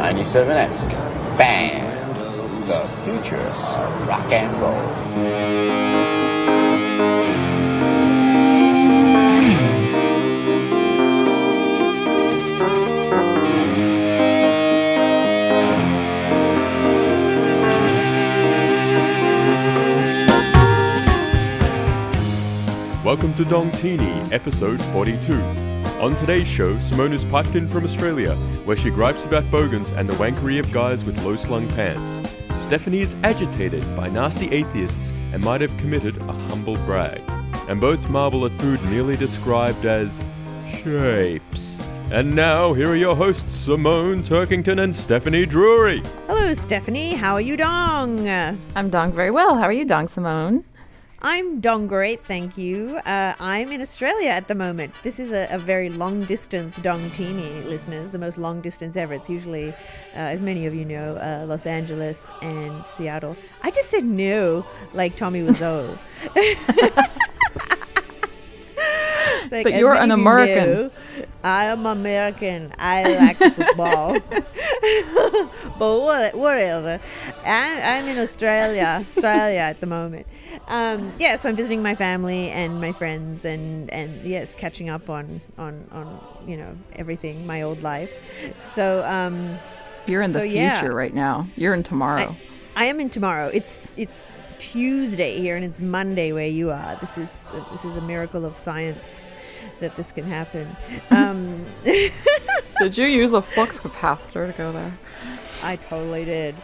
97esque band, the future of rock and roll. Welcome to Dong Teeny, episode 42. On today's show, Simone is piped in from Australia, where she gripes about bogans and the wankery of guys with low slung pants. Stephanie is agitated by nasty atheists and might have committed a humble brag. And both marvel at food merely described as shapes. And now, here are your hosts, Simone Turkington and Stephanie Drury. Hello, Stephanie. How are you, Dong? I'm Dong very well. How are you, Dong Simone? I'm Dong great, thank you. Uh, I'm in Australia at the moment. This is a, a very long distance Dong Teeny, listeners, the most long distance ever. It's usually, uh, as many of you know, uh, Los Angeles and Seattle. I just said no, like Tommy Wiseau. Like, But you're an American. know, I am American. I like football. but what, whatever. I, I'm in Australia, Australia at the moment. Um, yeah, so I'm visiting my family and my friends, and and yes, catching up on on on you know everything, my old life. So um, You're in the future yeah. right now. You're in tomorrow. I, I am in tomorrow. It's it's Tuesday here, and it's Monday where you are. This is this is a miracle of science that this can happen. Um, Did you use a flux capacitor to go there? I totally did.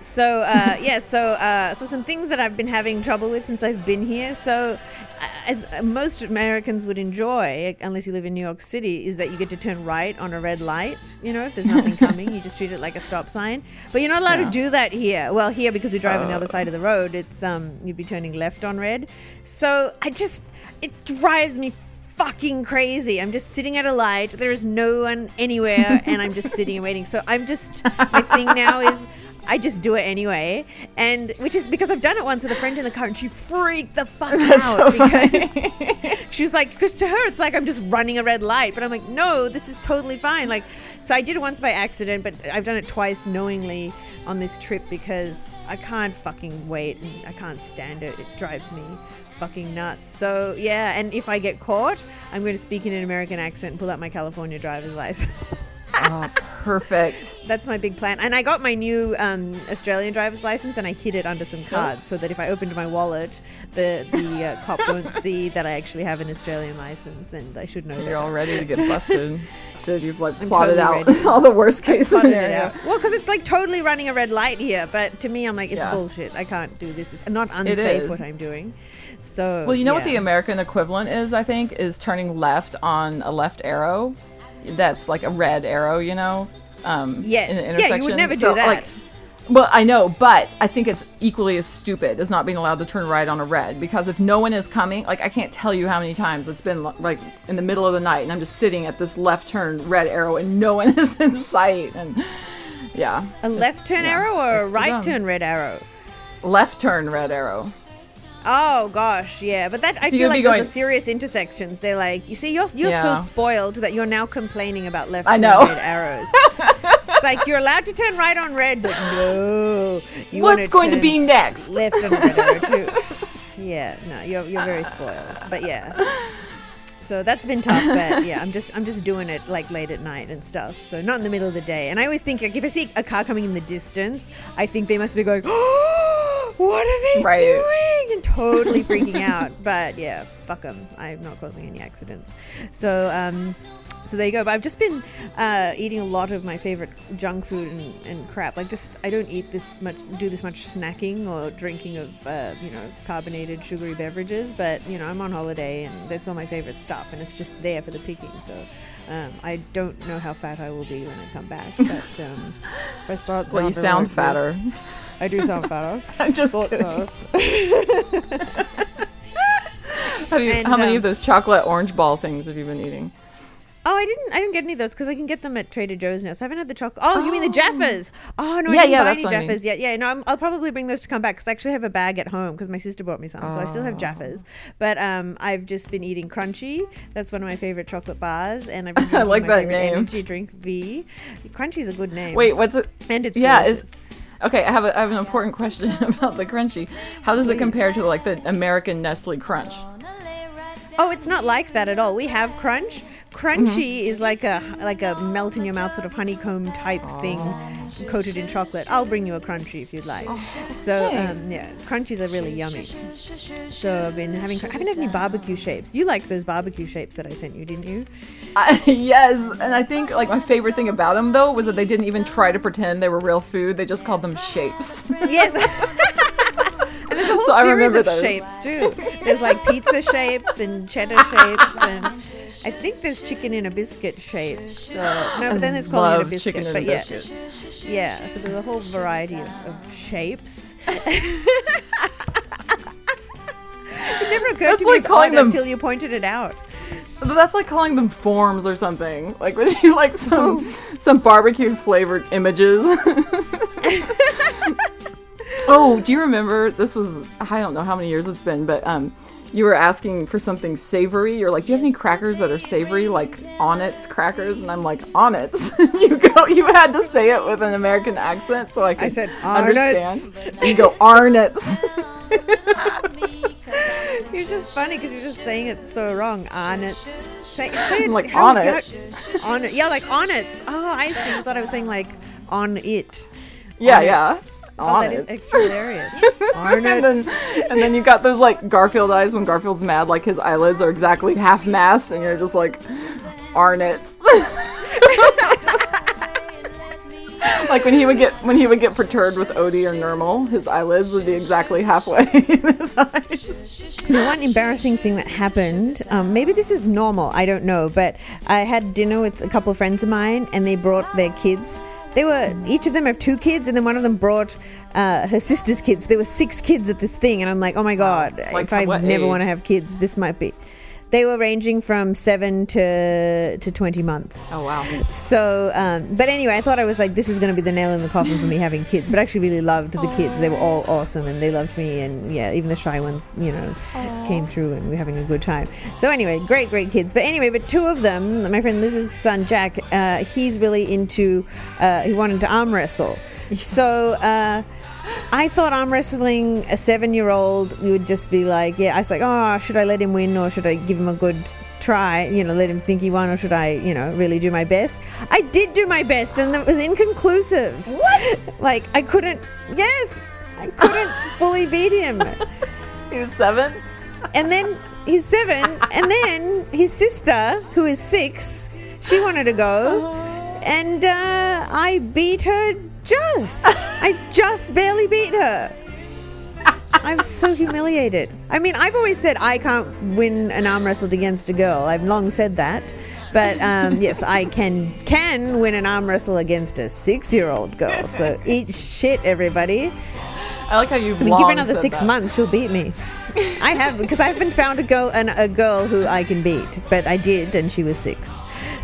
So uh, yeah, so uh, so some things that I've been having trouble with since I've been here. So, uh, as most Americans would enjoy, unless you live in New York City, is that you get to turn right on a red light. You know, if there's nothing coming, you just treat it like a stop sign. But you're not allowed Yeah. to do that here. Well, here because we drive on the other side of the road, it's um you'd be turning left on red. So I just it drives me fucking crazy. I'm just sitting at a light. There is no one anywhere, and I'm just sitting and waiting. So I'm just my thing now is. I just do it anyway, and which is because I've done it once with a friend in the car, and she freaked the fuck out because she was like, because to her it's like I'm just running a red light, but I'm like, no, this is totally fine. Like, so I did it once by accident, but I've done it twice knowingly on this trip because I can't fucking wait and I can't stand it. It drives me fucking nuts. So yeah, and if I get caught, I'm going to speak in an American accent and pull out my California driver's license. Oh, perfect. That's my big plan. And I got my new um, Australian driver's license and I hid it under some cards so that if I opened my wallet, the the uh, cop won't see that I actually have an Australian license and I should know You're that. all ready to get busted. Instead, you've like I'm plotted totally out all the worst case it scenario. Well, because it's like totally running a red light here, but to me, I'm like, it's Yeah. bullshit. I can't do this. It's not unsafe is. what I'm doing. So Well, you know what the. American equivalent is, I think, is turning left on a left arrow. That's like a red arrow, you know? Um, Yes. in Yeah, you would never do that. like, well, I know, but I think it's equally as stupid as not being allowed to turn right on a red because if no one is coming, like I can't tell you how many times it's been like in the middle of the night and I'm just sitting at this left turn red arrow and no one is in sight and yeah, a left turn yeah, arrow or a right turn red arrow? left turn red arrow. Oh gosh, yeah, but that I So feel like those are serious intersections. They're like, you see, you're you're so spoiled that you're now complaining about left I know. red arrows. it's like you're allowed to turn right on red, but no, you What's going to be next? left on a red arrow too. Yeah, no, you're you're very spoiled, but yeah. So that's been tough, but yeah, I'm just I'm just doing it like late at night and stuff. So not in the middle of the day. And I always think like if I see a car coming in the distance, I think they must be going, "Oh, what are they Right. doing?" and totally freaking out. But yeah, fuck them. I'm not causing any accidents. So um, so there you go. But I've just been uh, eating a lot of my favorite junk food and, and crap. Like just I don't eat this much, do this much snacking or drinking of uh, you know carbonated sugary beverages. But you know I'm on holiday and that's all my favorite stuff, and it's just there for the picking. So. Um, I don't know how fat I will be when I come back, but um, if I start, Well, you sound like fatter. this- I do sound fatter. I'm just Thought kidding. so. Have you, And, how many um, of those chocolate orange ball things have you been eating? Oh, I didn't. I didn't get any of those because I can get them at Trader Joe's now. So I haven't had the chocolate. Oh, you mean the Jaffas? Oh no, Yeah, I didn't yeah, buy that's any what I mean. Jaffas yet. Yeah, no, I'm, I'll probably bring those to come back because I actually have a bag at home because my sister bought me some, so I still Oh. have Jaffas. But um, I've just been eating Crunchie. That's one of my favorite chocolate bars, and I've been I drinking like my that favorite name. Energy drink V. Crunchie's a good name. Wait, what's it? and it's yeah, delicious. Okay. I have a, I have an important question about the Crunchie. How does it compare to like the American Nestle Crunch? Oh, it's not like that at all. We have crunch. Crunchie Mm-hmm. is like a like a melt in your mouth sort of honeycomb type thing, coated in chocolate. I'll bring you a Crunchie if you'd like. so Oh, thanks. um, yeah, Crunchies are really yummy. So I've been having. I haven't had any barbecue shapes. You liked those barbecue shapes that I sent you, didn't you? I, yes, and I think like my favorite thing about them though was that they didn't even try to pretend they were real food. They just called them shapes. Yes. and there's a whole So I series remember of those. shapes too. There's like pizza shapes and cheddar shapes and. I think there's chicken in a biscuit shape. So, no, but then it's calling it a biscuit. chicken in but a yeah, biscuit. Yeah, so there's a whole variety of, of shapes. it never occurred That's to me like as calling them- until you pointed it out. But that's like calling them forms or something. Like when you like some some barbecue flavored images. oh, do you remember? This was I don't know how many years it's been, but um, you were asking for something savory. You're like, do you have any crackers that are savory, like Onnits crackers? And I'm like, Onnits. you go. You had to say it with an American accent, so I could I said, understand. And you go Arnott's. You're just funny because you're just saying it so wrong. On it. Say, say it Like how- on it. yeah, On it. Yeah, like on it. Oh, I see. I thought I was saying like on it. Yeah, On yeah. It. Oh, that is extra hilarious. on and then, and then you got those like Garfield eyes when Garfield's mad, like his eyelids are exactly half mast, and you're just like, Arnett. like when he would get when he would get perturbed with Odie or Nermal, his eyelids would be exactly halfway in his eyes. You know, one embarrassing thing that happened, um, maybe this is normal, I don't know, but I had dinner with a couple of friends of mine and they brought their kids. They were, each of them have two kids, and then one of them brought uh, her sister's kids. There were six kids at this thing, and I'm like, oh my God, Like, if I never age? want to have kids, this might be. They were ranging from seven to, to 20 months. Oh wow. So, um, but anyway, I thought I was like, this is going to be the nail in the coffin for me having kids. But I actually really loved the kids. They were all awesome and they loved me. And yeah, even the shy ones, you know, came through and we were having a good time. So, anyway, great, great kids. But anyway, but two of them, my friend Liz's son Jack, uh, he's really into, uh, he wanted to arm wrestle. So, uh, I thought arm wrestling a seven year old would just be like, yeah, I was like, oh, should I let him win or should I give him a good try, you know, let him think he won or should I, you know, really do my best? I did do my best and it was inconclusive. What? Like, I couldn't, yes, I couldn't fully beat him. He was seven. And then he's seven, and then his sister, who is six, she wanted to go, and uh, I beat her just. I just barely beat her. I'm so humiliated. I mean, I've always said I can't win an arm wrestle against a girl. I've long said that. But um, yes, I can can win an arm wrestle against a six year old girl. So eat shit, everybody. I like how you. I mean, give her another six months, she'll beat me. I have because I haven't found a girl an, a girl who I can beat, but I did, and she was six.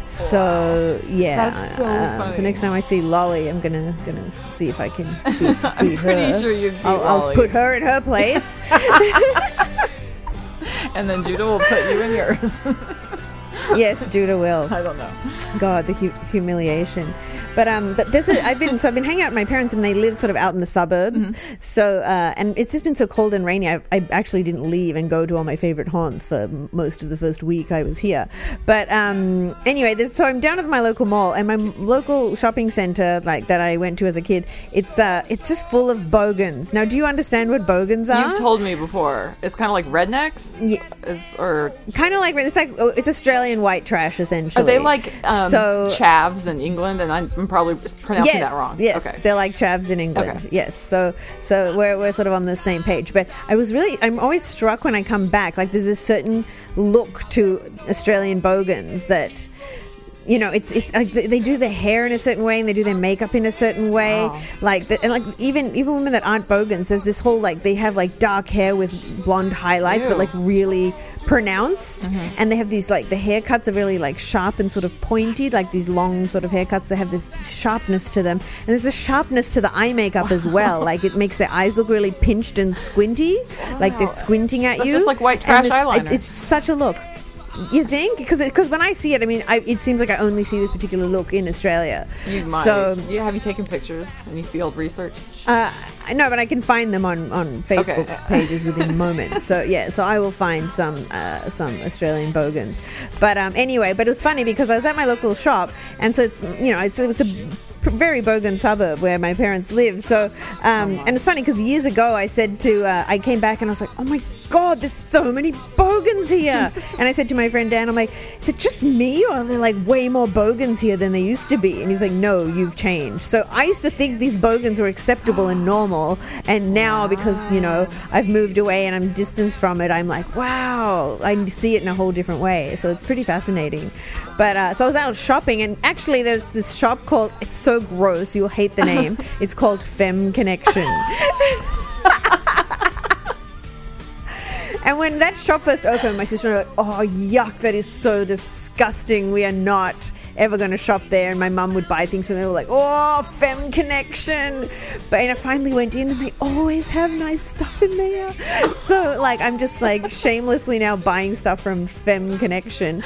So yeah. That's so um, so next time I see Lolly, I'm gonna gonna see if I can beat, beat pretty her. sure you'd beat I'll, I'll put her in her place. and then Judah will put you in yours. yes, Judah will. I don't know. God, the hu- humiliation. But um, but this is I've been so I've been hanging out with my parents and they live sort of out in the suburbs. Mm-hmm. So uh, and it's just been so cold and rainy. I, I actually didn't leave and go to all my favorite haunts for most of the first week I was here. But um, anyway, this, so I'm down at my local mall and my local shopping center like that I went to as a kid. It's uh, it's just full of bogans. Now, do you understand what bogans are? You've told me before. It's kind of like rednecks. Yeah. Is, or kind of like it's like oh, it's Australian white trash essentially. are they like um, so chavs in England? And I'm, I'm probably pronouncing yes, that wrong. Yes, Okay. they're like chavs in England. Okay. Yes, so so we're, we're sort of on the same page. But I was really I'm always struck when I come back. Like there's a certain look to Australian bogans that you know, it's it's like they do their hair in a certain way and they do their makeup in a certain way. Wow. Like the, and like even even women that aren't bogans, there's this whole like they have like dark hair with blonde highlights, but like really pronounced, Mm-hmm. and they have these like the haircuts are really like sharp and sort of pointy, like these long sort of haircuts. They have this sharpness to them, and there's a sharpness to the eye makeup as well. Like it makes their eyes look really pinched and squinty, like they're squinting at That's you. just like white trash eyeliner. it- it's such a look. You think? Because when I see it, I mean, I, it seems like I only see this particular look in Australia. You might. So you, have you taken pictures? Any field research? uh, I know, but I can find them on, on Facebook Okay. pages within moments. So yeah, so I will find some uh, some Australian bogans. But um, anyway, but it was funny because I was at my local shop, and so it's you know it's it's a very bogan suburb where my parents live. So um, and it's funny because years ago I said to uh, I came back and I was like, oh my god, there's so many bogans here. and I said to my friend Dan, I'm like, is it just me or are there like way more bogans here than there used to be? And he's like, no, you've changed. So I used to think these bogans were acceptable and normal, and now because you know I've moved away and I'm distanced from it, I'm like, wow, I see it in a whole different way. So it's pretty fascinating. But uh, so I was out shopping, and actually there's this shop called. It's so gross, you'll hate the name. it's called Femme Connection. And when that shop first opened, my sister was like, "Oh yuck, that is so disgusting. We are not ever going to shop there." And my mum would buy things, and they were like, "Oh, Fem Connection." But and I finally went in, and they always have nice stuff in there. So like, I'm just like shamelessly now buying stuff from Fem Connection.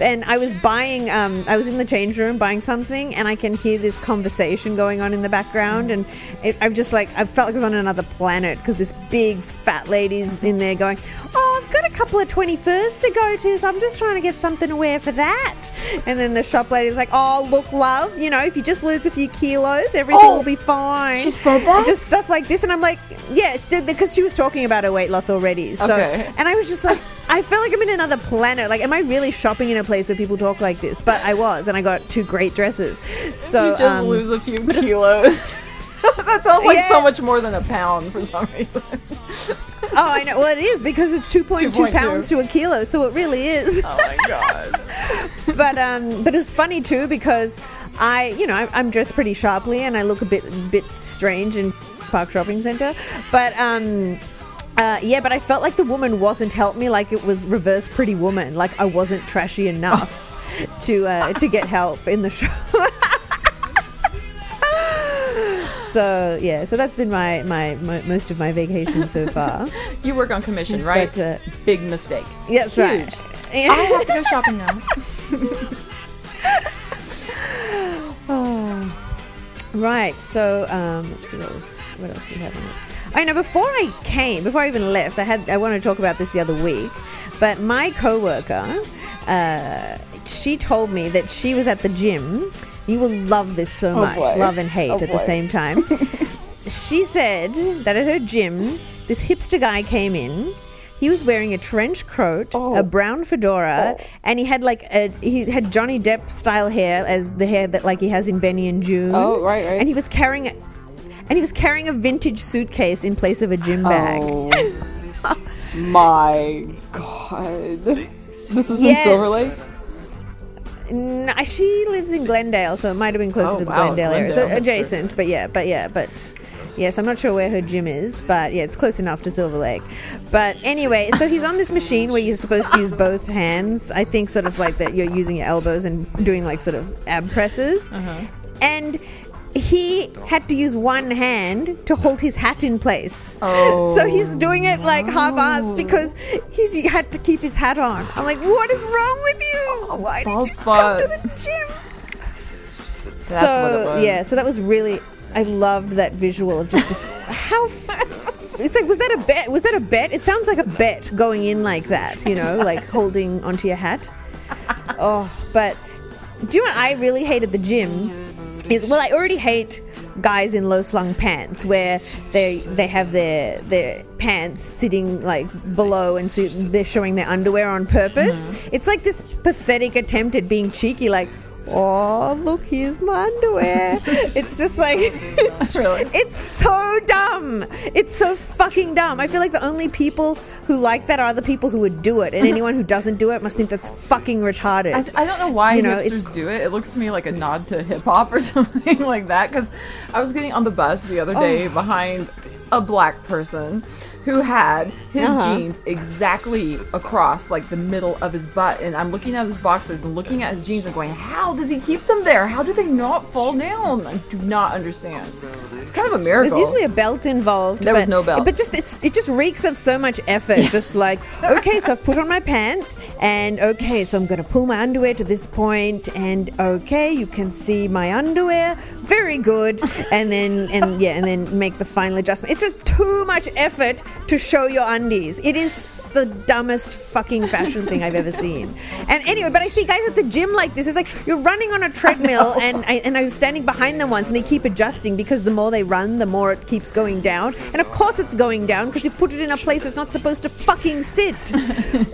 And I was buying, um, I was in the change room buying something, and I can hear this conversation going on in the background, and it, I'm just like, I felt like I was on another planet because this big fat lady's in there going, "Oh, I've got a couple of 21st to go to, so I'm just trying to get something to wear for that." And then the shop lady's like, "Oh, look, love, you know, if you just lose a few kilos, everything Oh, will be fine." she said that? Just stuff like this, and I'm like, "Yeah," she because she was talking about her weight loss already. So, Okay. and I was just like, I felt like I'm in another planet. Like, am I really shopping in a place where people talk like this? But I was, and I got two great dresses. So you just um, lose a few kilos. that sounds like so much more than a pound for some reason. Oh, I know. Well, it is because it's 2.2 2.2. pounds to a kilo, so it really is. oh my god. but um, but it was funny too because I, you know, I, I'm dressed pretty sharply and I look a bit bit strange in Park Shopping Centre. But um, uh, yeah, but I felt like the woman wasn't helped me like it was reverse Pretty Woman. Like I wasn't trashy enough to uh, to get help in the shop. So yeah, so that's been my, my, my most of my vacation so far. You work on commission, right? But, uh, Big mistake. That's right. I have to go shopping now. oh. Right. So um, let's see what else. What else do we have? On it? I know. Before I came, before I even left, I had I wanted to talk about this the other week, but my coworker, uh, she told me that she was at the gym. You will love this so oh, much, boy. love and hate Oh, at the same time. she said that at her gym, this hipster guy came in. He was wearing a trench coat, Oh. a brown fedora, oh. and he had like a he had Johnny Depp style hair as the hair that like he has in Benny and Joon. Oh, right, right. And he was carrying, a, and he was carrying a vintage suitcase in place of a gym bag. Oh my god. This is Yes. in Silver Lake? No, she lives in Glendale, so it might have been closer Oh, to the wow, Glendale, area. So adjacent, but yeah, but yeah, but yes, I'm not sure where her gym is, but yeah, it's close enough to Silver Lake. But anyway, so he's on this machine where you're supposed to use both hands. I think sort of like that you're using your elbows and doing like sort of ab presses, Uh-huh. and. He had to use one hand to hold his hat in place. Oh, so he's doing it like half-assed because he's, he had to keep his hat on. I'm like, what is wrong with you? Why did bald you spot. come to the gym? so yeah, so that was really. I loved that visual of just this. how. F- it's like was that a bet? Was that a bet? It sounds like a bet going in like that. You know, like holding onto your hat. Oh, but do you know what I really hated the gym? Is well, I already hate guys in low slung pants where they they have their their pants sitting like below and so they're showing their underwear on purpose. Mm-hmm. It's like this pathetic attempt at being cheeky, like. Oh, look, here's my underwear. it's just like, it's so dumb. It's so fucking dumb. I feel like the only people who like that are the people who would do it, and anyone who doesn't do it must think that's fucking retarded. I, I don't know why You know, hipsters it's- do it. It looks to me like a nod to hip hop or something like that. Because I was getting on the bus the other Oh. day behind a black person who had his Uh-huh. jeans exactly across like the middle of his butt, and I'm looking at his boxers and looking at his jeans and going, "How does he keep them there? How do they not fall down?" I do not understand. It's kind of a miracle. There's usually a belt involved. There but, was no belt. But just it's it just reeks of so much effort. Just like okay, so I've put on my pants, and okay, so I'm gonna pull my underwear to this point, and okay, you can see my underwear. Very good. And then and yeah, and then make the final adjustment. It's just too much effort to show your undies. It is the dumbest fucking fashion thing I've ever seen. And anyway, but I see guys at the gym like this. It's like you're running on a treadmill, and I, and I was standing behind them once, and they keep adjusting because the more they run, the more it keeps going down. And of course, it's going down because you put it in a place it's not supposed to fucking sit.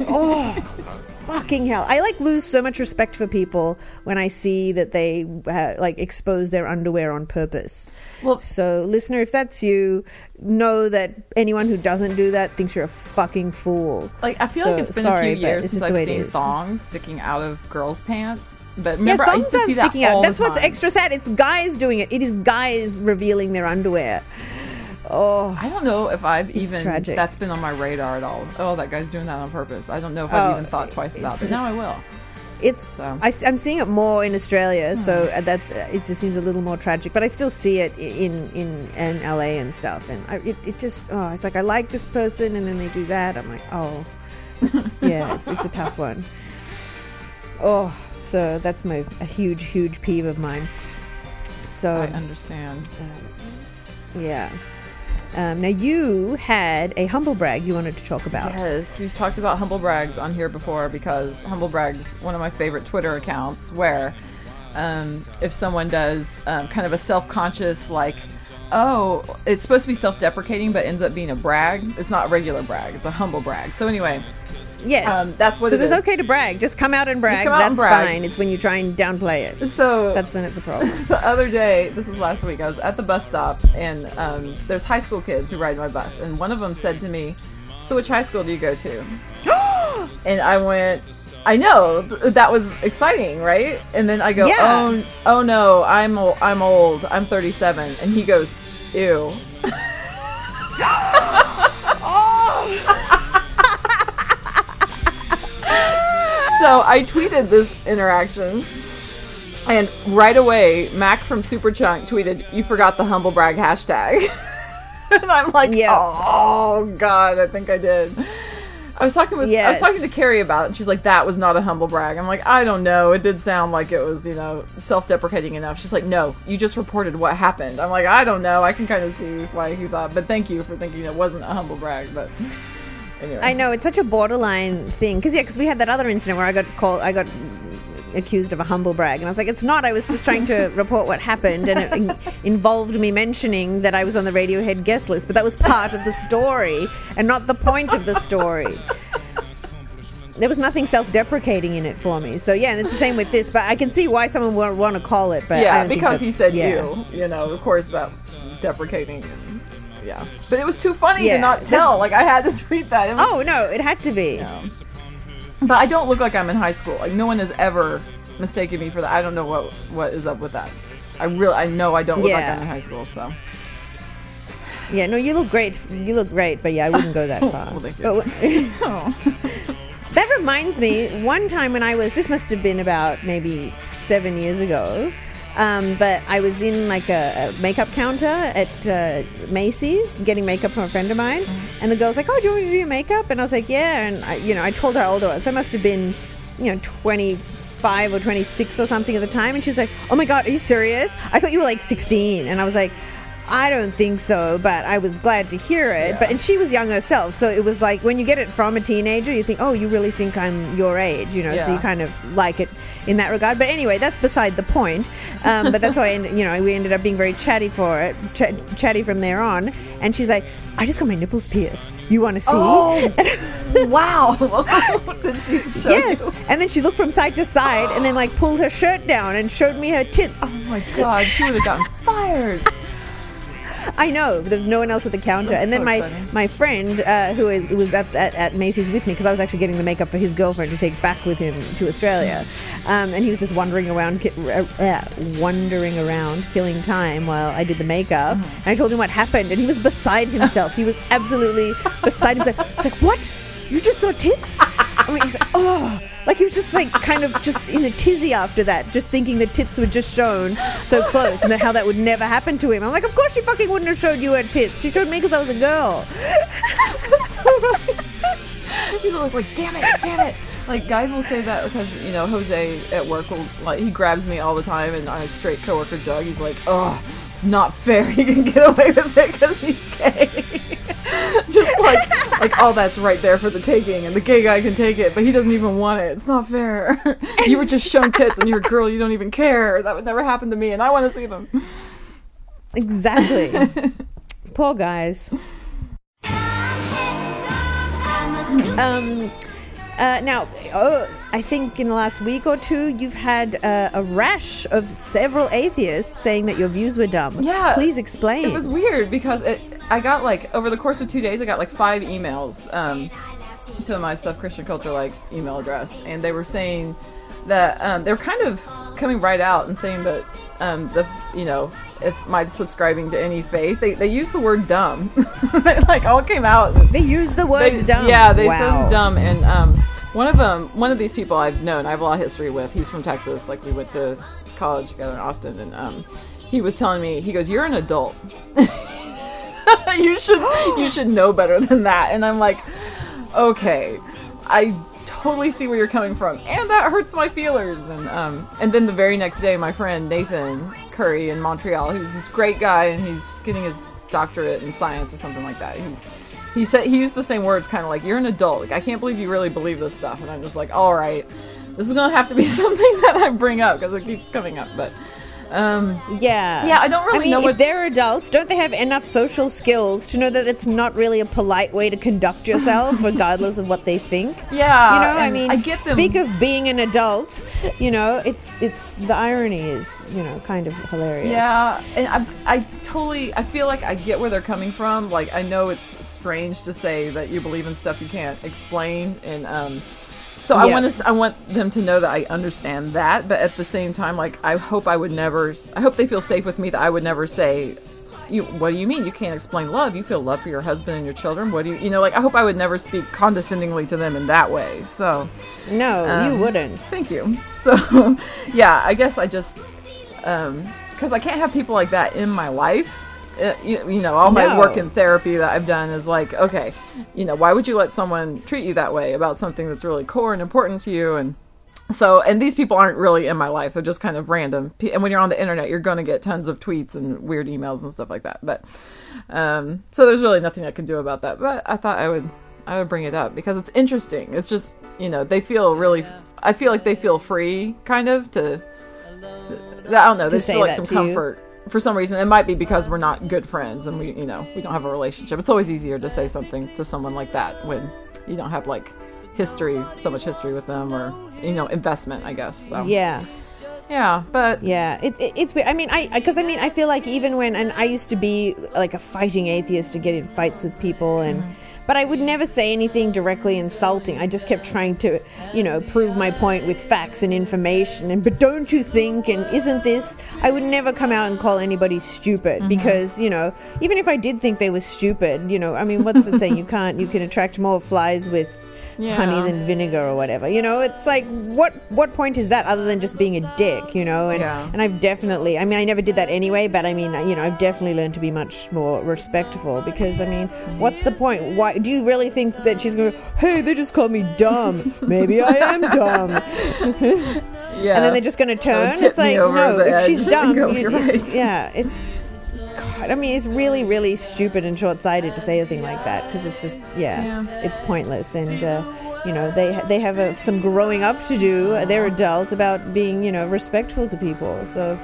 oh. Fucking hell! I like lose so much respect for people when I see that they uh, like expose their underwear on purpose. Well- so listener, if that's you, know that anyone who doesn't do that thinks you're a fucking fool. Like I feel So, like it's been sorry, a few years since just the way I've seen thongs sticking out of girls' pants. But Yeah, remember, used to aren't that sticking out. That's what's extra sad. It's guys doing it. It is guys revealing their underwear. Oh, I don't know if I've even tragic. that's been on my radar at all. Oh, that guy's doing that on purpose. I don't know if I've Oh, even thought twice about it. But now I will. it's. So. I, am seeing it more in Australia, so Hmm. uh, that uh, it just seems a little more tragic. But I still see it in in, in LA and stuff, and I, it, it just oh, it's like I like this person, and then they do that. I'm like, oh, it's, yeah, it's, it's a tough one. Oh, so that's my a huge, huge peeve of mine. So I understand. yeah. Um, now you had a humble brag you wanted to talk about. Yes, we've talked about Humble Brags on here before because Humble Brags one of my favorite Twitter accounts where um, if someone does um, kind of a self-conscious like oh it's supposed to be self-deprecating but ends up being a brag it's not a regular brag it's a humble brag so anyway Yes, Um, that's what it Because it's okay to brag. Just come out and brag. out That's and brag. fine. It's when you try and downplay it. so That's when it's a problem. the other day, this was last week, I was at the bus stop, and um, there's high school kids who ride my bus, and one of them said to me, "So which high school do you go to?" and I went, "I know that was exciting, right?" And then I go, Yeah. "Oh, oh no, I'm I'm old. I'm 37," and he goes, "Ew." so I tweeted this interaction. And right away, Mac from Superchunk tweeted, "You forgot the humble brag hashtag." and I'm like, Yeah. "Oh God, I think I did." I was talking with I was talking to Carrie about it, and she's like, "That was not a humble brag." I'm like, "I don't know. It did sound like it was, you know, self-deprecating enough." She's like, "No, you just reported what happened." I'm like, "I don't know. I can kind of see why he thought, but thank you for thinking it wasn't a humble brag." But anyway, I know it's such a borderline thing. Because yeah, because we had that other incident where I got called. I got accused of a humble brag, and I was like, it's not. I was just trying to report what happened, and it in- involved me mentioning that I was on the Radiohead guest list. But that was part of the story, and not the point of the story. There was nothing self-deprecating in it for me. So yeah, and it's the same with this. But I can see why someone would want to call it. But I yeah, because he said yeah. you. You know, of course that's deprecating. And, yeah, but it was too funny Yeah, to not tell. Like I had to tweet that. Was- Oh no, it had to be. Yeah. But I don't look like I'm in high school. Like no one has ever mistaken me for that. I don't know what what is up with that. I really I know I don't look like Yeah. I'm in high school. So Yeah, no, you look great. You look great, but yeah, I wouldn't go that oh, far. Well, thank you. But that reminds me, one time when I was, this must have been about maybe seven years ago, um, but I was in like a, a makeup counter at uh, Macy's getting makeup from a friend of mine, Mm-hmm. and the girl's like, "Oh, do you want me to do your makeup?" And I was like, "Yeah," and I, you know, I told her how old I was. I must have been, you know, twenty five or twenty six or something at the time, and she's like, "Oh my god, are you serious? I thought you were like sixteen. And I was like, I don't think so, but I was glad to hear it. But and she was young herself, so it was like when you get it from a teenager, you think, oh, you really think I'm your age, you know? So you kind of like it in that regard. But anyway, that's beside the point. Um, but that's why, you know, we ended up being very chatty for it, ch- chatty from there on. And she's like, I just got my nipples pierced. You want to see? Oh, wow. Did she show Yes. you? And then she looked from side to side and then like pulled her shirt down and showed me her tits. Oh my god, she would have gotten fired. I know. There was no one else at the counter. And then my my friend uh, who is, who was at, at, at Macy's with me because I was actually getting the makeup for his girlfriend to take back with him to Australia, um, and he was just wandering around, uh, uh, wandering around, killing time while I did the makeup. Mm-hmm. And I told him what happened, and he was beside himself. he was absolutely beside himself. It's like what? You just saw tits? I mean, he's like, oh, like he was just like kind of just in a tizzy after that, just thinking the tits were just shown so close, and that how that would never happen to him. I'm like, of course she fucking wouldn't have showed you her tits. She showed me because I was a girl. He's always like, damn it, damn it. Like guys will say that because you know Jose at work will like he grabs me all the time and a straight coworker jug he's like, oh, it's not fair. He can get away with it because he's gay. Just like like all that's right there for the taking, and the gay guy can take it, but he doesn't even want it. It's not fair. you were just shown tits, and you're a girl. You don't even care. That would never happen to me, and I want to see them. Exactly. Poor guys. Um, uh, now, oh, I think in the last week or two, you've had uh, a rash of several atheists saying that your views were dumb. Yeah. Please explain. It was weird because it, I got like over the course of two days, I got like five emails um, to my stuff Christian Culture Likes email address, and they were saying that um, they were kind of coming right out and saying that um, the you know if my subscribing to any faith, they they use the word dumb. they like all came out. they use the word they- dumb. Yeah, they wow. said dumb, and um, one of them, one of these people I've known, I have a lot of history with. He's from Texas. Like we went to college together in Austin, and um, he was telling me, he goes, "You're an adult. you should you should know better than that." And I'm like, okay, I totally see where you're coming from, and that hurts my feelers. And um, and then the very next day, my friend Nathan Curry in Montreal, who's this great guy, and he's getting his doctorate in science or something like that. He's he said he used the same words, kind of like you're an adult. Like I can't believe you really believe this stuff. And I'm just like, all right, this is gonna have to be something that I bring up because it keeps coming up. But um, Yeah. Yeah, I don't really I mean, know if what- they're adults, don't they have enough social skills to know that it's not really a polite way to conduct yourself, regardless of what they think? yeah, you know, I mean, I get them. speak of being an adult. You know, it's it's the irony is you know kind of hilarious. Yeah, and I, I totally, I feel like I get where they're coming from. Like, I know it's strange to say that you believe in stuff you can't explain, and um, so I want to, I want them to know that I understand that. But at the same time, like, I hope I would never, I hope they feel safe with me that I would never say. You, what do you mean you can't explain love? You feel love for your husband and your children. What do you, you know, like I hope I would never speak condescendingly to them in that way. So, No, you Um, wouldn't. Thank you. So, yeah, I guess I just because I can't have people like that in my life. Uh, you, you know, all my No. work in therapy that I've done is like, okay, you know, why would you let someone treat you that way about something that's really core and important to you? And so, and these people aren't really in my life; they're just kind of random. And when you're on the internet, you're going to get tons of tweets and weird emails and stuff like that. But um, so there's really nothing I can do about that. But I thought I would I would bring it up because it's interesting. It's just you know they feel really. I feel like they feel free, kind of to. to I don't know. They say feel like that some to you. For some reason. It might be because we're not good friends and we you know we don't have a relationship. It's always easier to say something to someone like that when you don't have like history, so much history with them, or you know investment. I guess. So, Yeah. Yeah, but Yeah, it, it, it's weird. I mean, I because I mean, I feel like even when and I used to be like a fighting atheist to get in fights with people, and mm-hmm. But I would never say anything directly insulting. I just kept trying to, you know, prove my point with facts and information. And but don't you think? And isn't this? I would never come out and call anybody stupid mm-hmm. because you know, even if I did think they were stupid, you know, I mean, what's the saying? You can't. You can attract more flies with. Yeah. honey than vinegar or whatever you know it's like what what point is that other than just being a dick you know and Yeah. and I've definitely I mean I never did that anyway but I mean you know I've definitely learned to be much more respectful because I mean what's the point why do you really think that she's going to hey they just called me dumb maybe I am dumb yeah. and then they're just going to turn it's like no if edge. she's dumb you- right." yeah it I mean, it's really, really stupid and short-sighted to say a thing like that because it's just, yeah, Yeah. it's pointless. And uh, you know, they they have uh some growing up to do. They're adults about being, you know, respectful to people. So,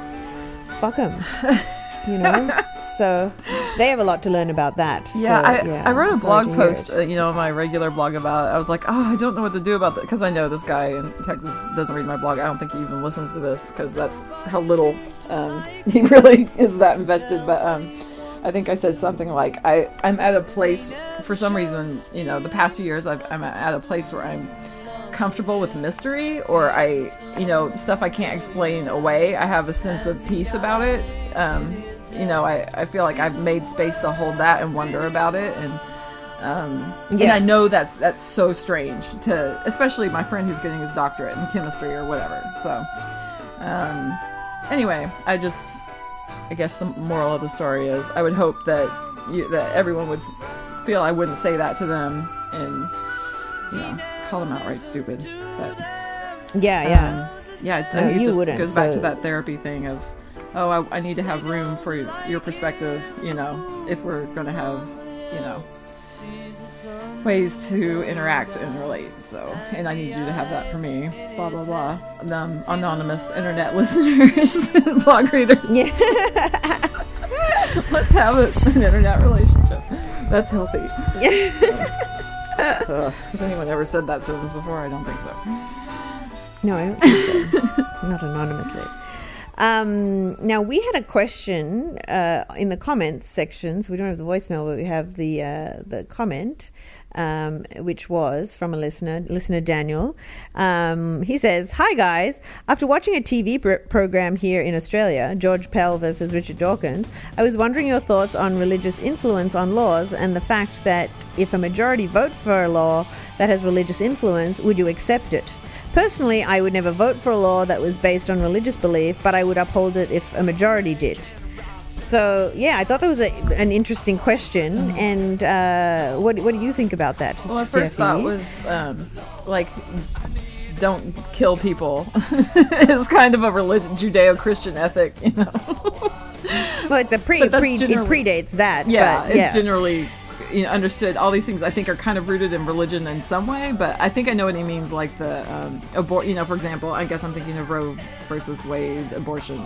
fuck them. You know, so they have a lot to learn about that. Yeah, so, I, yeah, I wrote a blog post, uh, you know, my regular blog about it. I was like, oh, I don't know what to do about that because I know this guy in Texas doesn't read my blog. I don't think he even listens to this because that's how little um, he really is that invested. But um, I think I said something like, I, I'm at a place, for some reason, you know, the past few years, I've, I'm at a place where I'm comfortable with mystery or I, you know, stuff I can't explain away. I have a sense of peace about it. Um, you know, I, I feel like I've made space to hold that and wonder about it. And, um, and I know that's, that's so strange to, especially my friend who's getting his doctorate in chemistry or whatever. So, um, anyway, I just, I guess the moral of the story is I would hope that you, that everyone would feel I wouldn't say that to them and, you know, call them outright stupid. But, yeah, yeah. um, yeah, I No, it you just wouldn't, goes back to that therapy thing of, oh, I, I need to have room for your perspective, you know, if we're going to have, you know, ways to interact and relate. So, and I need you to have that for me. Blah blah blah. Um, anonymous internet listeners, blog readers. Yeah. Let's have a, an internet relationship. That's healthy. Ugh, has anyone ever said that sentence before? I don't think so. No, I don't think so. Not anonymously. Um, now we had a question uh, in the comments sections. We don't have the voicemail, but we have the uh, the comment, um, which was from a listener, listener Daniel. Um, he says, "Hi guys. After watching a TV pr- program here in Australia, George Pell versus Richard Dawkins, I was wondering your thoughts on religious influence on laws and the fact that if a majority vote for a law that has religious influence, would you accept it?" Personally, I would never vote for a law that was based on religious belief, but I would uphold it if a majority did. So, yeah, I thought that was a, an interesting question. And uh, what, what do you think about that? Well, my first thought was um, like, don't kill people. is kind of a religion, Judeo-Christian ethic, you know. well, it's a pre, pre it predates that. yeah, but, it's generally you know, understood. All these things I think are kind of rooted in religion in some way, but I think I know what he means. Like the um, abort, you know, for example, I guess I'm thinking of Roe versus Wade abortion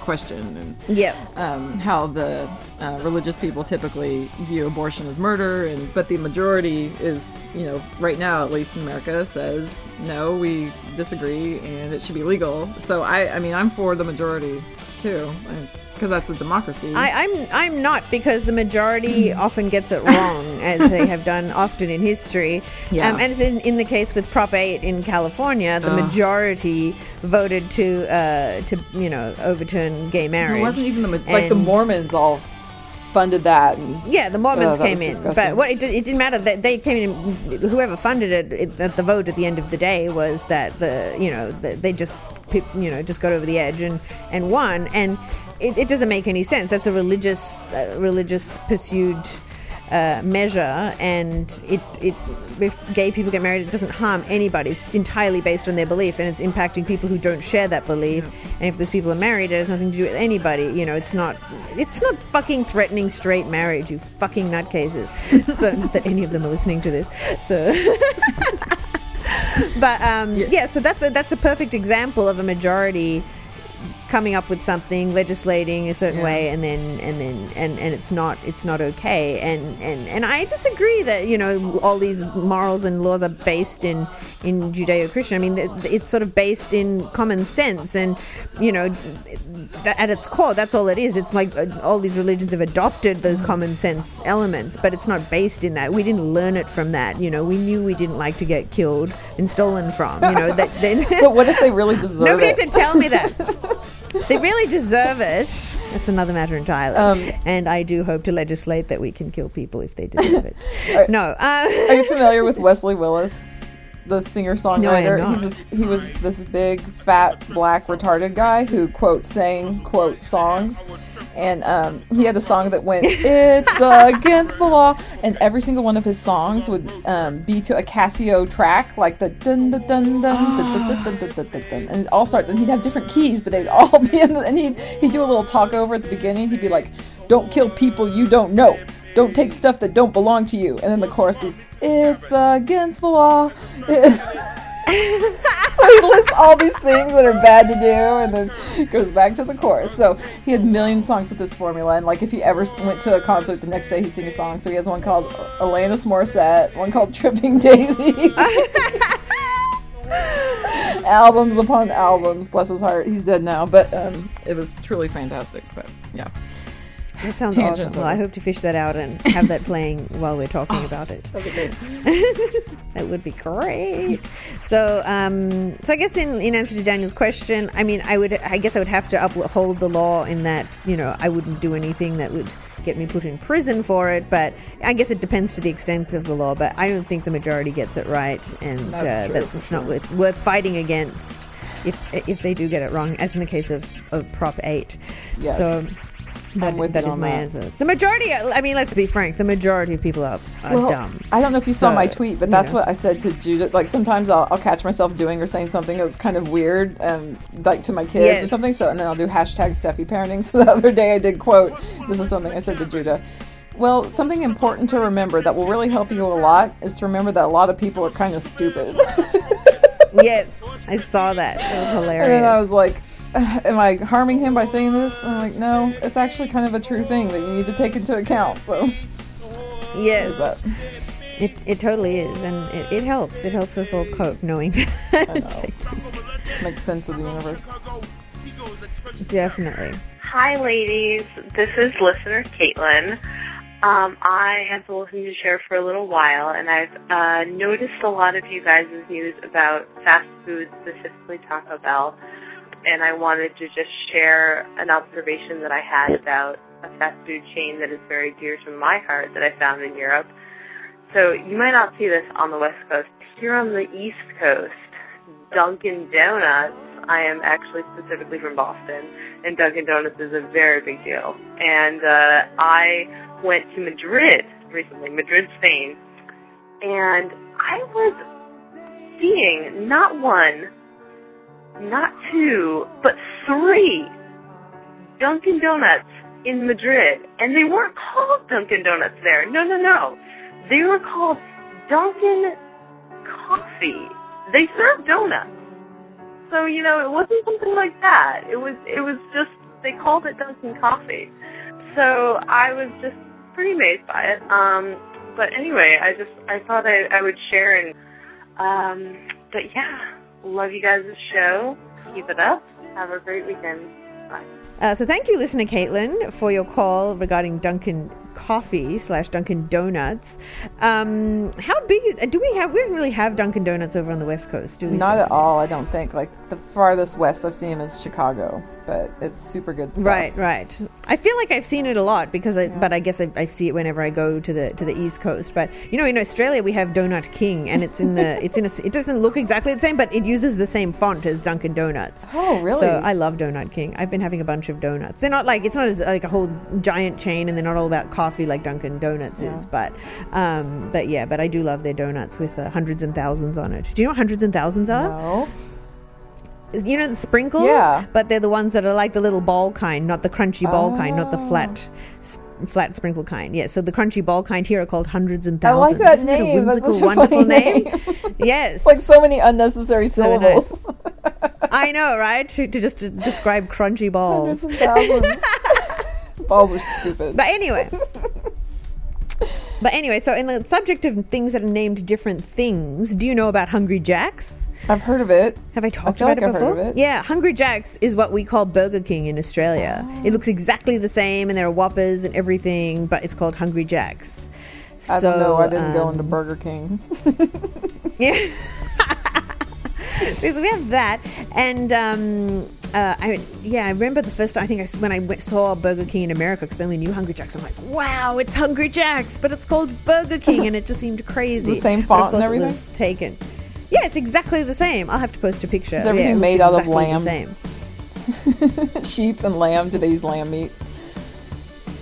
question and yeah. um, how the uh, religious people typically view abortion as murder, and but the majority is, you know, right now at least in America says no, we disagree, and it should be legal. So I, I mean, I'm for the majority too, because that's a democracy. I, I'm I'm not because the majority often gets it wrong, as they have done often in history. Yeah. Um, and it's in, in the case with Prop 8 in California, the Ugh. majority voted to uh, to you know overturn gay marriage. it wasn't even the ma- like the Mormons all funded that. And, Yeah, the Mormons Oh, came in, disgusting. but what it, did- it didn't matter that they came in. Whoever funded it, it, at the vote at the end of the day was that the you know the, they just you know just got over the edge and and won, and it, it doesn't make any sense. That's a religious uh, religious pursued. Uh, measure and it, it if gay people get married it doesn't harm anybody. It's entirely based on their belief and it's impacting people who don't share that belief. And if those people are married it has nothing to do with anybody. You know it's not it's not fucking threatening straight marriage you fucking nutcases. So not that any of them are listening to this. So but um, yeah. so that's a that's a perfect example of a majority coming up with something legislating a certain Yeah. way and then and then and, and it's not it's not okay and, and and I disagree that you know all these morals and laws are based in in Judeo-Christian I mean it's sort of based in common sense and you know at its core that's all it is it's like uh, all these religions have adopted those common sense elements but it's not based in that we didn't learn it from that you know we knew we didn't like to get killed and stolen from you know that then but what if they really deserve Nobody it? had to tell me that. they really deserve it. That's another matter entirely. Um, and I do hope to legislate that we can kill people if they deserve it. Are- no. Uh, Are you familiar with Wesley Willis, the singer songwriter? this, he was this big, fat, black, retarded guy who quote sang quote songs, and um, he had a song that went "It's against the law," and every single one of his songs would um, be to a Casio track, like the dun dun dun dun dun dun dun dun and it all starts, and he'd have different keys, but they'd all be in, the, and he'd he'd do a little talk over at the beginning. He'd be like, "Don't kill people you don't know." Don't take stuff that don't belong to you. And then the chorus is, It's against the law. lists all these things that are bad to do and then goes back to the chorus. So he had a million songs with this formula. And like if he ever went to a concert the next day, he'd sing a song. So he has one called Alanis Morissette, one called Tripping Daisy. albums upon albums. Bless his heart. He's dead now. But um, it was truly fantastic. But yeah. That sounds awesome. Well, I hope to fish that out and have that playing while we're talking about it. that would be great. So, um, so I guess in, in answer to Daniel's question, I mean, I would, I guess I would have to uphold the law in that, you know, I wouldn't do anything that would get me put in prison for it. But I guess it depends to the extent of the law. But I don't think the majority gets it right, and uh, true, that it's not sure. worth, worth fighting against if if they do get it wrong, as in the case of, of Prop Eight. Yes. So. That, that you is my that. answer. The majority, I mean, let's be frank, the majority of people are, are Well, dumb. I don't know if you saw my tweet, but you that's know. what I said to Judith. Like sometimes I'll, I'll catch myself doing or saying something that's kind of weird, and like to my kids or something. So and then I'll do hashtag Steffi parenting. So the other day I did quote. This is something I said to Judah. Well, something important to remember that will really help you a lot is to remember that a lot of people are kind of stupid. yes, I saw that. It was hilarious. and I was like, "Am I harming him by saying this?" I'm like, "No, it's actually kind of a true thing that you need to take into account." So, yes, it, it totally is, and it, it helps. It helps us all cope knowing that. makes sense of the universe. Definitely. Hi, ladies. This is listener Caitlin. Um, I have been listening to share for a little while, and I've uh, noticed a lot of you guys' news about fast food, specifically Taco Bell. And I wanted to just share an observation that I had about a fast food chain that is very dear to my heart that I found in Europe. So you might not see this on the West Coast. Here on the East Coast, Dunkin' Donuts, I am actually specifically from Boston, and Dunkin' Donuts is a very big deal. And uh, I went to Madrid recently, Madrid, Spain, and I was seeing not one, not two, but three Dunkin' Donuts in Madrid, and they weren't called Dunkin' Donuts there. No, no, no. They were called Dunkin' Coffee. They serve donuts. So, you know, it wasn't something like that. It was it was just they called it Dunkin' Coffee. So I was just pretty amazed by it. Um but anyway, I just I thought I, I would share and um but yeah, love you guys' show. Keep it up. Have a great weekend. Bye. Uh, so thank you, listener Caitlin, for your call regarding Dunkin' Coffee slash Dunkin' Donuts. Um, how big is? Do we have? We don't really have Dunkin' Donuts over on the West Coast, do we? Not Steph? at all, I don't think. Like the farthest west I've seen is Chicago, but it's super good stuff. Right, right. I feel like I've seen it a lot because, I, but I guess I, I see it whenever I go to the to the East Coast. But you know, in Australia we have Donut King, and it's in the it's in a it doesn't look exactly the same, but it uses the same font as Dunkin' Donuts. Oh, really? So I love Donut King. I've been having a bunch of donuts. They're not like it's not as, like a whole giant chain, and they're not all about coffee like Dunkin' Donuts is. But um, but yeah, but I do love their donuts with uh, hundreds and thousands on it. Do you know what hundreds and thousands are? No. You know the sprinkles Yeah. but they're the ones that are like the little ball kind not the crunchy ball oh. kind not the Oh. flat flat sprinkle kind yeah so the crunchy ball kind here are called hundreds and thousands I like that Isn't a name. That's whimsical such a wonderful name, name. yes like so many unnecessary So syllables. i know right to, to just to describe crunchy Hundreds balls and thousands. Balls are stupid. but anyway but anyway so in the subject of things that are named different things do you know about hungry jacks I've heard of it. Have I talked feel about like it I've before? it. Yeah, Hungry Jack's is what we call Burger King in Australia. It looks exactly the same, and there are Whoppers and everything, but it's called Hungry Jack's. I so, don't know. I didn't go um, into Burger King. Yeah. so, so we have that, and um, uh, I yeah, I remember the first time I think I when I went, saw Burger King in America because I only knew Hungry Jack's. I'm like, wow, it's Hungry Jack's, but it's called Burger King, and it just seemed crazy. The same font of and It was everything? taken. Yeah, it's exactly the same. I'll have to post a picture. everything yeah, made out of exactly lambs? The same. Sheep and lamb. Do they use lamb meat?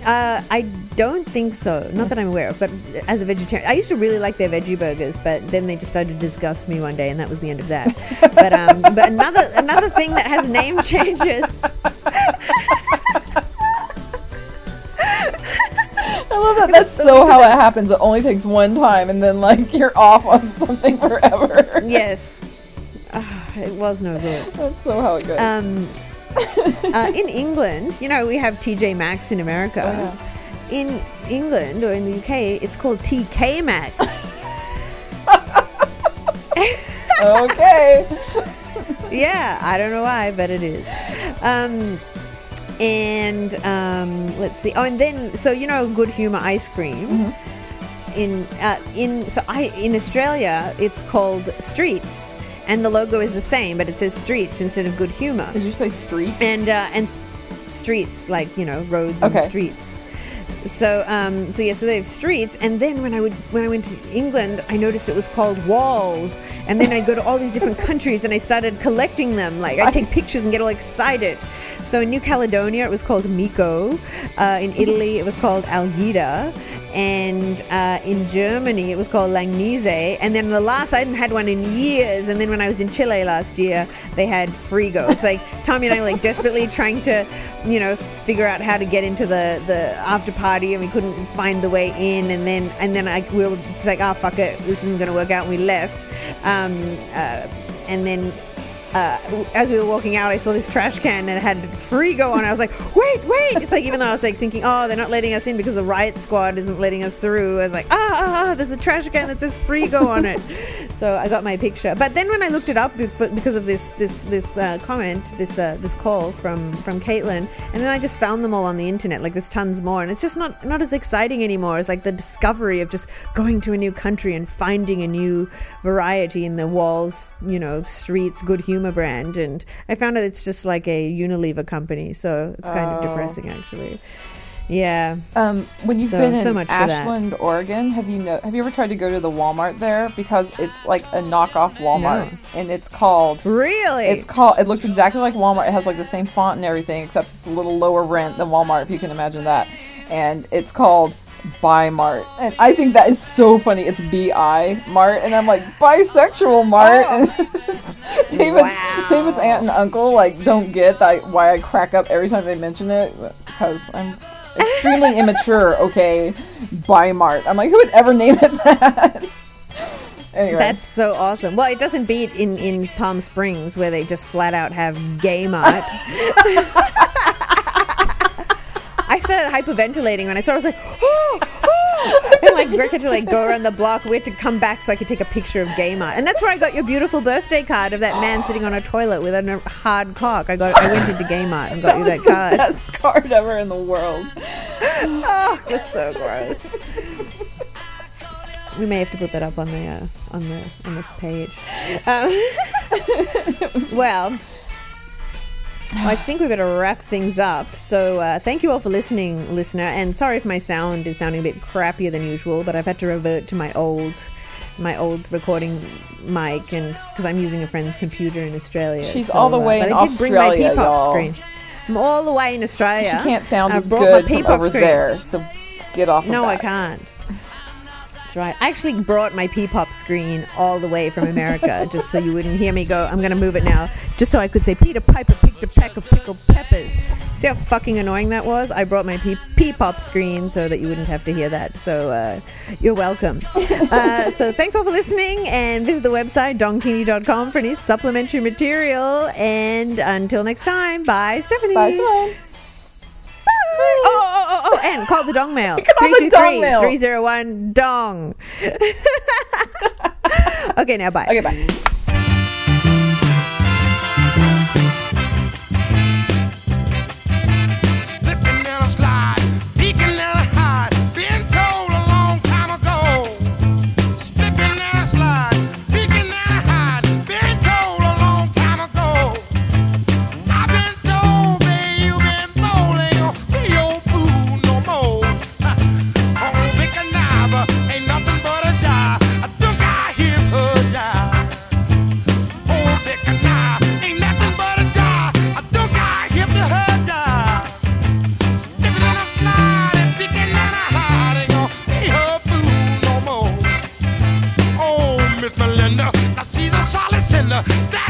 Uh, I don't think so. Not that I'm aware of. But as a vegetarian, I used to really like their veggie burgers, but then they just started to disgust me one day, and that was the end of that. but um, but another another thing that has name changes. I love that. That's so how it happens. It only takes one time, and then like you're off on something forever. Yes, Ah, it was no good. That's so how it goes. Um, uh, in England, you know, we have TJ Maxx in America. Oh, In England or in the UK, it's called TK Maxx. okay. yeah, I don't know why, but it is. Um, and um, let's see. Oh, and then so you know, Good Humor ice cream. In uh, in so I in Australia, it's called Streets, and the logo is the same, but it says Streets instead of Good Humor. Did you say street? and uh, and streets like you know roads Okay. and streets. So um, so yeah, so they have streets, and then when I would when I went to England, I noticed it was called Wall's, and then I'd go to all these different countries, and I started collecting them. Like I'd take pictures and get all excited. So in New Caledonia, it was called Miko. Uh, in Italy, it was called Algida, and uh, in Germany, it was called Langnese. And then the last, I hadn't had one in years. And then when I was in Chile last year, they had Frigo. It's like Tommy and I were like desperately trying to, you know, figure out how to get into the the after party, and we couldn't find the way in. And then and then I we were it's like, oh fuck it, this isn't gonna work out. And we left. Um, uh, and then uh, as we were walking out, I saw this trash can and it had Frigo on. I was like, wait, wait. It's like, even though I was like thinking, oh, they're not letting us in because the riot squad isn't letting us through. I was like, ah, ah, ah there's a trash can that says Frigo on it. so I got my picture. But then when I looked it up because of this, this, this uh, comment, this, uh, this call from, from Caitlin, and then I just found them all on the internet. Like there's tons more. And it's just not, not as exciting anymore. It's like the discovery of just going to a new country and finding a new variety in the Wall's, you know, streets, good humor brand. And I found out it's just like a Unilever company. So it's kind of Oh. depressing, actually. Yeah. Um, when you've So- been in so much. Ashland, Oregon, have you know? Have you ever tried to go to the Walmart there because it's like a knockoff Walmart, and it's called. Really? It's called. It looks exactly like Walmart. It has like the same font and everything, except it's a little lower rent than Walmart, if you can imagine that. And it's called Bi Mart, and I think that is so funny. It's B I Mart, and I'm like bisexual Mart. David's, Wow. David's aunt and uncle like don't get that why I crack up every time they mention it because I'm extremely immature. Okay, Bi Mart. I'm like, who would ever name it that? anyway, That's so awesome. Well, it doesn't beat in, in Palm Springs where they just flat out have gay mart. I started hyperventilating when I saw it. I was like, oh, oh. And like Greg had to like go around the block. We had to come back so I could take a picture of gay mart. And that's where I got your beautiful birthday card of that man sitting on a toilet with a hard cock. I got I went into gay mart and got you that card. best card ever in the world. Oh, just so gross. We may have to put that up on the uh, on the on this page. Um, well, I think we better wrap things up. So uh, thank you all for listening, listener. And sorry if my sound is sounding a bit crappier than usual, but I've had to revert to my old my old recording mic and because I'm using a friend's computer in Australia. She's So, all the uh, way but in I did bring my Australia, P-pop screen. I'm all the way in Australia. She can't sound I've as brought good my P-pop over screen. there, so get off. of No, I can't. That's right. I actually brought my P-pop screen all the way from America just so you wouldn't hear me go. I'm gonna move it now, just so I could say Peter Piper picked a peck of pickled peppers. See how fucking annoying that was? I brought my P-pop screen so that you wouldn't have to hear that. So uh, you're welcome. uh, so thanks all for listening, and visit the website dongtini.com for any supplementary material. And until next time, bye, Stephanie. Bye. Oh, oh, oh, and call the dong mail. Call the dong mail. 323 301 dong. okay, now bye. Okay, bye. Stop!